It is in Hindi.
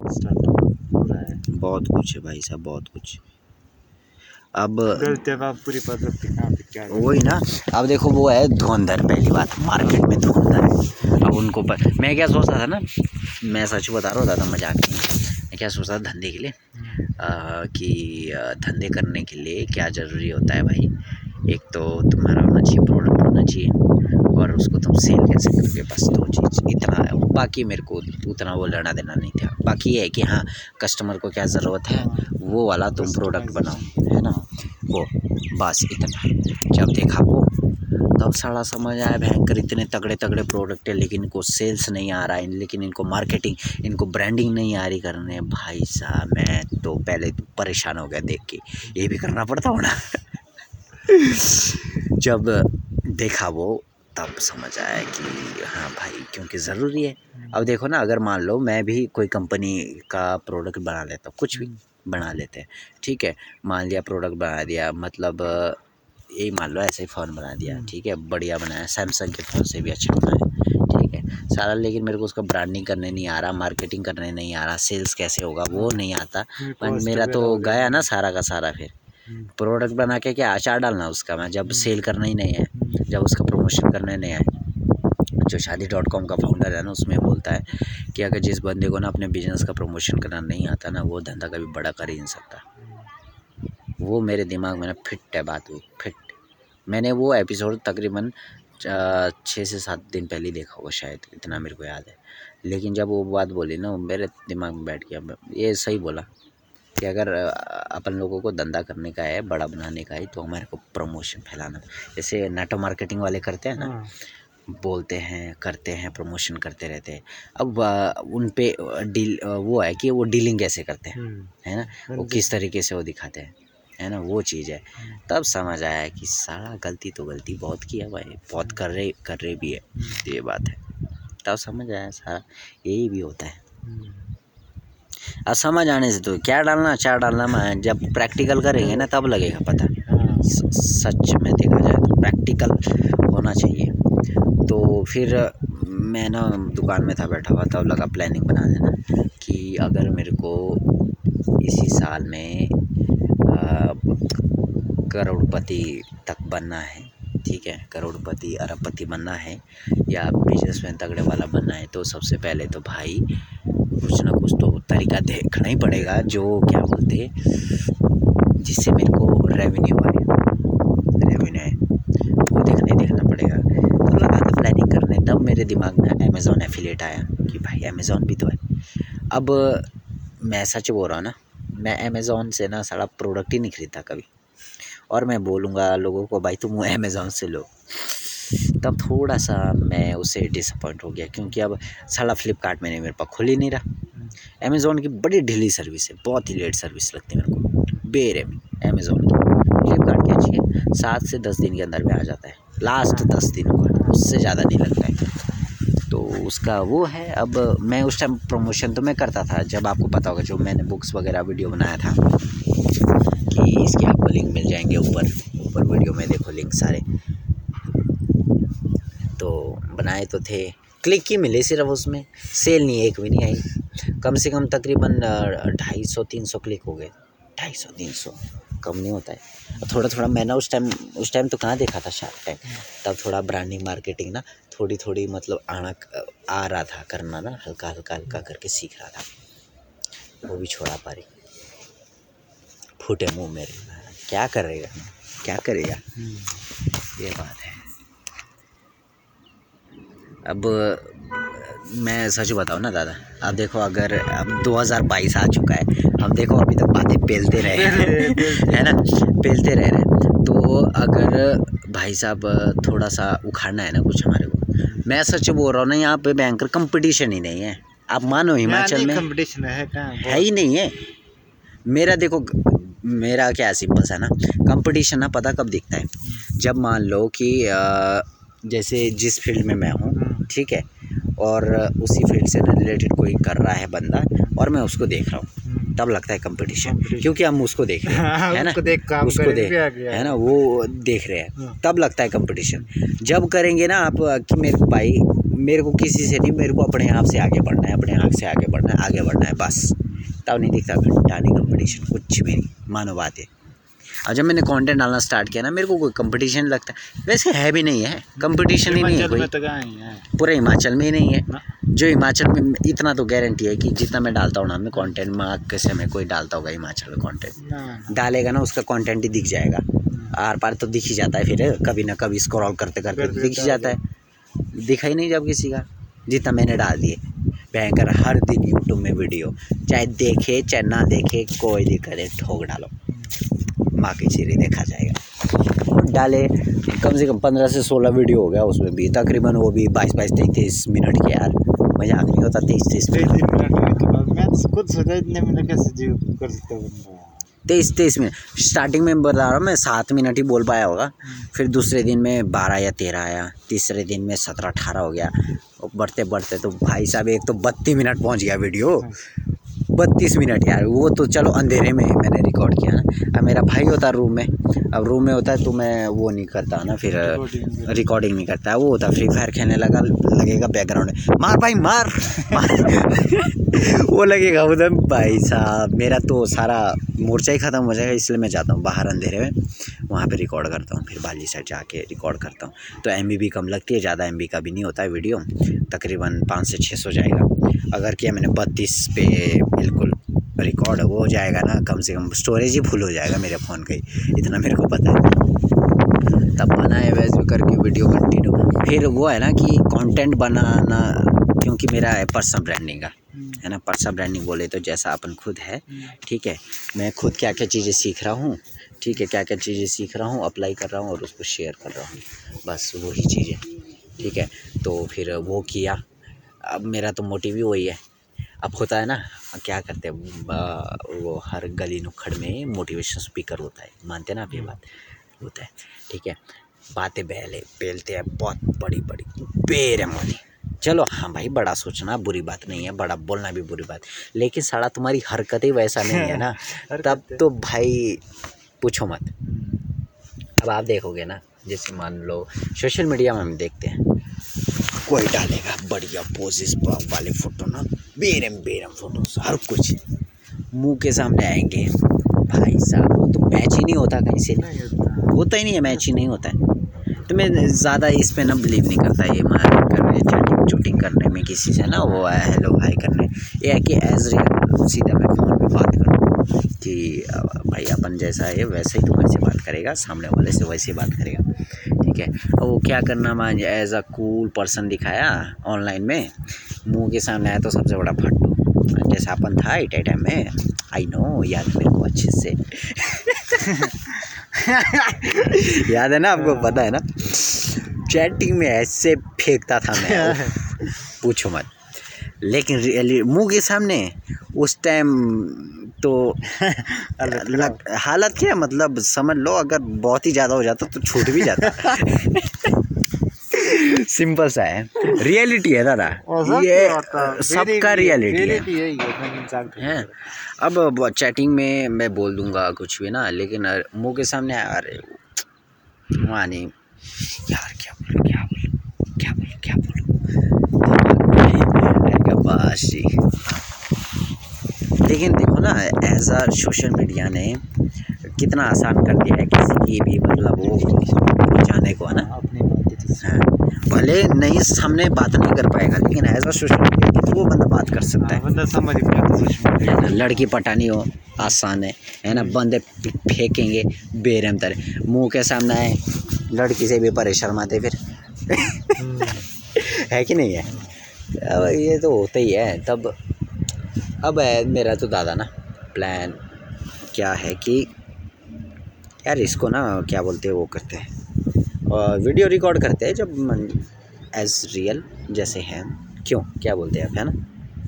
बहुत कुछ है भाई साहब बहुत कुछ। अब पूरी। वही ना अब देखो वो है धुंधर पहली बात मार्केट में धुंधर है। अब उनको पर मैं क्या सोचता था ना मैं सच बता रहा होता था मज़ाक नहीं मैं क्या सोचता था धंधे के लिए? आ, कि धंधे करने के लिए क्या ज़रूरी होता है भाई? एक तो तुम्हारा होना चाहिए प्रोडक्ट होना चाहिए। और उसको तुम सेल कैसे करोगे बस दो चीज़। इतना है। बाकी मेरे को उतना वो लेना देना नहीं था। बाकी ये है कि हाँ कस्टमर को क्या ज़रूरत है, वो वाला तुम प्रोडक्ट बनाओ, है ना? वो, बस इतना जब देखा वो, तब सारा समझ आया, भयंकर इतने तगड़े तगड़े प्रोडक्ट है, लेकिन इनको सेल्स नहीं आ रहा है, लेकिन इनको मार्केटिंग इनको ब्रांडिंग नहीं आ रही करने भाई साहब, मैं तो पहले तो परेशान हो गया देख के। ये भी करना पड़ता हो ना जब देखा वो तब समझ आया कि हाँ भाई क्योंकि ज़रूरी है। अब देखो ना अगर मान लो मैं भी कोई कंपनी का प्रोडक्ट बना लेता हूँ कुछ भी बना लेते हैं ठीक है? मान लिया प्रोडक्ट बना दिया मतलब यही मान लो ऐसे ही फ़ोन बना दिया ठीक है? बढ़िया बनाया सैमसंग के फ़ोन से भी अच्छा बनाया ठीक है? सारा लेकिन मेरे को उसका ब्रांडिंग करने नहीं आ रहा मार्केटिंग करने नहीं आ रहा सेल्स कैसे होगा वो नहीं आता। पर मेरा तो गया ना सारा का सारा फिर। प्रोडक्ट बना के क्या अचार डालना उसका? मैं जब सेल करना ही नहीं है जब उसका प्रमोशन करने नहीं आए जो शादी डॉट कॉम का फाउंडर है ना उसमें बोलता है कि अगर जिस बंदे को ना अपने बिज़नेस का प्रमोशन करना नहीं आता ना वो धंधा कभी बड़ा कर ही नहीं सकता। वो मेरे दिमाग में ना फिट है बात वो फिट। मैंने वो एपिसोड तकरीबन छः से सात दिन पहले देखा होगा शायद इतना मेरे को याद है। लेकिन जब वो बात बोली ना मेरे दिमाग में बैठ गया। ये सही बोला। कि अगर अपन लोगों को धंधा करने का है बड़ा बनाने का है तो हमारे को प्रमोशन फैलाना जैसे नेटो मार्केटिंग वाले करते हैं ना हाँ, बोलते हैं करते हैं प्रमोशन करते रहते हैं। अब उन पे डील वो है कि वो डीलिंग कैसे करते हैं हम्म, है ना? वो किस तरीके से वो दिखाते हैं है ना? वो चीज़ है। तब समझ आया कि सारा गलती तो गलती बहुत किया भाई बहुत कर रहे कर रहे भी है ये बात है। तब समझ आया सारा यही भी होता है। अब समझ आने से तो क्या डालना चार डालना मैं जब प्रैक्टिकल करेंगे ना तब लगेगा पता। हाँ, सच में देखा जाए तो प्रैक्टिकल होना चाहिए। तो फिर मैं ना दुकान में था बैठा हुआ तब लगा प्लानिंग बना देना कि अगर मेरे को इसी साल में करोड़पति तक बनना है ठीक है करोड़पति अरबपति बनना है या बिजनेसमैन तगड़े वाला बनना है तो सबसे पहले तो भाई कुछ ना कुछ तो तरीका देखना ही पड़ेगा, जो क्या बोलते जिससे मेरे को रेवेन्यू आए। रेवेन्यू आए। वो देखने देखना पड़ेगा। तो लगा प्लानिंग करने तब मेरे दिमाग में अमेज़ॉन एफिलेट आया, कि भाई अमेज़ॉन भी तो है। अब मैं सच बोल रहा हूँ ना, मैं अमेज़ॉन से ना सारा प्रोडक्ट ही नहीं खरीदता कभी। और मैं बोलूँगा लोगों को, भाई तुम अमेज़ॉन से लो। तब थोड़ा सा मैं उससे डिसअपॉइंट हो गया, क्योंकि अब साला फ्लिपकार्ट मैंने मेरे पास खुल ही नहीं रहा। अमेज़ॉन की बड़ी ढीली सर्विस है, बहुत ही लेट सर्विस लगती है मेरे को। बेर है अमेज़ॉन की। फ्लिपकार्ट की अच्छी है, सात से दस दिन के अंदर में आ जाता है। लास्ट दस दिन का, उससे ज़्यादा नहीं लगता है। तो उसका वो है, अब मैं उस टाइम प्रमोशन तो मैं करता था, जब आपको पता होगा, जो मैंने बुक्स वगैरह वीडियो बनाया था, कि इसके आपको लिंक मिल जाएँगे ऊपर ऊपर वीडियो में देखो लिंक सारे। बनाए तो थे। क्लिक ही मिले सिर्फ़ उसमें। सेल नहीं एक भी नहीं आई। कम से कम तकरीबन ढाई सौ तीन सौ क्लिक हो गए। ढाई सौ तीन सौ। कम नहीं होता है। थोड़ा थोड़ा मैंने उस टाइम उस टाइम तो कहाँ देखा था शार्क टैंक? तब थोड़ा ब्रांडिंग मार्केटिंग ना थोड़ी थोड़ी मतलब आना आ रहा था करना ना हल्का हल्का हल्का करके सीख रहा था। वो भी छोड़ा पा रही फूटे मुँह मेरे। क्या करेगा? क्या करेगा? हम्म, ये बात है। अब मैं सच बताऊँ ना दादा अब देखो अगर अब 2022 आ चुका है अब देखो अभी तक बातें पेलते रहे हैं ना? पेलते रह रहे हैं। तो अगर भाई साहब थोड़ा सा उखाड़ना है ना कुछ हमारे को मैं सच बोल रहा हूँ ना यहाँ पे बैंकर कंपटीशन ही नहीं है। आप मानो हिमाचल में? कंपटीशन है है ही नहीं है। मेरा देखो मेरा क्या सिंपल सा ना कंपटीशन ना पता कब दिखता है। जब मान लो कि जैसे जिस फ़ील्ड में मैं हूँ ठीक है। और उसी फ़ील्ड से रिलेटेड कोई कर रहा है बंदा और मैं उसको देख रहा हूँ। हम्म, तब लगता है कंपटीशन क्योंकि हम उसको देख रहे हैं है ना? उसको देख काम उसको देख है ना? वो देख रहे हैं। हाँ। तब लगता है कंपटीशन जब करेंगे ना आप कि मेरे को भाई मेरे को किसी से नहीं मेरे को अपने आप से आगे बढ़ना है अपने आप से आगे बढ़ना है आगे बढ़ना है बस। तब नहीं दिखता घंटा नहीं कंपटीशन कुछ भी नहीं मानो बात है। और जब मैंने कंटेंट डालना स्टार्ट किया ना मेरे को कोई कंपटीशन लगता है। वैसे है भी नहीं है कंपटीशन ही नहीं है कोई। तो पूरे हिमाचल में ही नहीं है। जो हिमाचल में इतना तो गारंटी है कि जितना मैं डालता हूँ ना मैं कॉन्टेंट में कैसे में कोई डालता होगा हिमाचल में कॉन्टेंट डालेगा ना उसका कॉन्टेंट ही दिख जाएगा। आर पार तो दिख ही जाता है फिर कभी ना कभी स्क्रॉल करते करते करते दिख ही जाता है। दिखा ही नहीं जब किसी का जितना मैंने डाल दिए। भयंकर हर दिन यूट्यूब में वीडियो चाहे देखे चाहे ना देखे कोई दिक्कत है ठोक डालो। माँ की चीरी देखा जाएगा। और डाले कम से कम पंद्रह से सोलह वीडियो हो गया उसमें भी। तकरीबन वो भी बाईस बाईस तेईस तेईस मिनट के यार। मज़ाक नहीं होता तेईस तेईस मिनट मिनट के बाद मैं खुद सोचा इतने मिनट कैसे जीव कर सकते तेईस तेईस मिनट। स्टार्टिंग में बता रहा हूँ मैं सात मिनट ही बोल पाया होगा। फिर दूसरे दिन में बारह या तेरह आया। तीसरे दिन में सत्रह अठारह हो गया। बढ़ते बढ़ते तो भाई साहब एक तो बत्तीस मिनट पहुँच गया वीडियो। बत्तीस मिनट यार वो तो चलो अंधेरे में मैंने रिकॉर्ड किया ना। अब मेरा भाई होता रूम में अब रूम में होता है तो मैं वो नहीं करता ना फिर रिकॉर्डिंग नहीं करता। है वो होता फ्री फायर खेलने लगा लगेगा बैकग्राउंड में मार भाई मार, मार। वो लगेगा उधर भाई साहब मेरा तो सारा मोर्चा ही ख़त्म हो जाएगा इसलिए मैं जाता हूँ बाहर अंधेरे में। वहाँ पे रिकॉर्ड करता हूँ फिर बाली साइड जाके रिकॉर्ड करता हूँ। तो एमबी भी कम लगती है ज़्यादा एमबी का भी नहीं होता है वीडियो तकरीबन पाँच से छः सौ जाएगा। अगर किया मैंने बत्तीस पे बिल्कुल रिकॉर्ड वो हो जाएगा ना कम से कम स्टोरेज ही फुल हो जाएगा मेरे फ़ोन का ही इतना मेरे को पता है। तब बनाए वैसे करके वीडियो कंटिन्यू फिर वो है ना कि कंटेंट बनाना क्योंकि मेरा है पर्सनल ब्रांडिंग का है ना पर्सनल ब्रांडिंग बोले तो जैसा अपन खुद है ठीक है। मैं खुद क्या क्या चीज़ें सीख रहा हूँ ठीक है क्या क्या चीज़ें सीख रहा हूँ अप्लाई कर रहा हूँ और उसको शेयर कर रहा हूँ बस वही चीज़ें ठीक है। तो फिर वो किया अब मेरा तो मोटिव ही वही है। अब होता है ना क्या करते हैं वो हर गली नुक्कड़ में मोटिवेशन स्पीकर होता है। मानते हैं ना आप ये बात? होता है। ठीक है? बातें बहले बेलते हैं बहुत बड़ी बड़ी बेरमनी चलो हाँ भाई बड़ा सोचना बुरी बात नहीं है बड़ा बोलना भी बुरी बात। लेकिन साला तुम्हारी हरकतें वैसा नहीं है ना। तब तो भाई पूछो मत। अब आप देखोगे ना जैसे मान लो सोशल मीडिया में हम देखते हैं। कोई डालेगा। बढ़िया पोजेस वाले फ़ोटो ना। बेरम बेरम फ़ोटोस हर कुछ। मुँह के सामने आएँगे। भाई साहब वो तो मैच ही नहीं होता कहीं से। होता। ही नहीं है मैच ही नहीं होता है। तो मैं ज़्यादा इस पे ना बिलीव नहीं करता। ये मार करने चैटिंग चूटिंग करने में किसी से ना वो है हेलो हाई करने। ये है कि एज रियल सीधा मैं फ़ोन पे बात करूँ कि भाई अपन जैसा है वैसे ही तुम्हारे से बात करेगा सामने वाले से वैसे ही बात करेगा। ठीक है। अब वो क्या करना मैं एज अ कूल पर्सन दिखाया ऑनलाइन में मुँह के सामने आया तो सबसे बड़ा फट्टू। जैसा अपन था इट टाइम में आई नो याद है मेरे को अच्छे से। याद है ना आपको पता है ना? चैटिंग में ऐसे फेंकता था मैं पूछो मत। लेकिन रियली मुँह के सामने उस टाइम तो लग, हालत क्या है? मतलब समझ लो अगर बहुत ही ज़्यादा हो जाता तो छूट भी जाता। सिंपल सा है। रियलिटी है दादा। ये सबका रियलिटी है। है हैं? अब चैटिंग में मैं बोल दूँगा कुछ भी ना लेकिन मुँह के सामने अरे वहाँ नहीं। यार क्या बोलूँ क्या बोलूँ क्या बोलूँ क्या बोलूँ? बस जी। लेकिन देखो ना एज आ सोशल मीडिया ने कितना आसान कर दिया है किसी की भी मतलब वो जाने को है ना? हाँ, भले नहीं सामने बात नहीं कर पाएगा लेकिन एज आ सोशल मीडिया के थ्रू वो बंदा बात कर सकता है हाँ, बंदा समझ गया सोशल मीडिया है ना? लड़की पटानी हो आसान है है ना? बंदे फेंकेंगे बेरम तरह मुँह के सामने आए लड़की से भी परे शर्माते फिर। है कि नहीं है? अब ये तो होता ही है तब अब है मेरा तो दादा ना प्लान क्या है कि यार इसको ना, क्या बोलते हैं, वो करते हैं और वीडियो रिकॉर्ड करते हैं जब एज रियल जैसे हैं। क्यों? क्या बोलते हैं आप, है ना?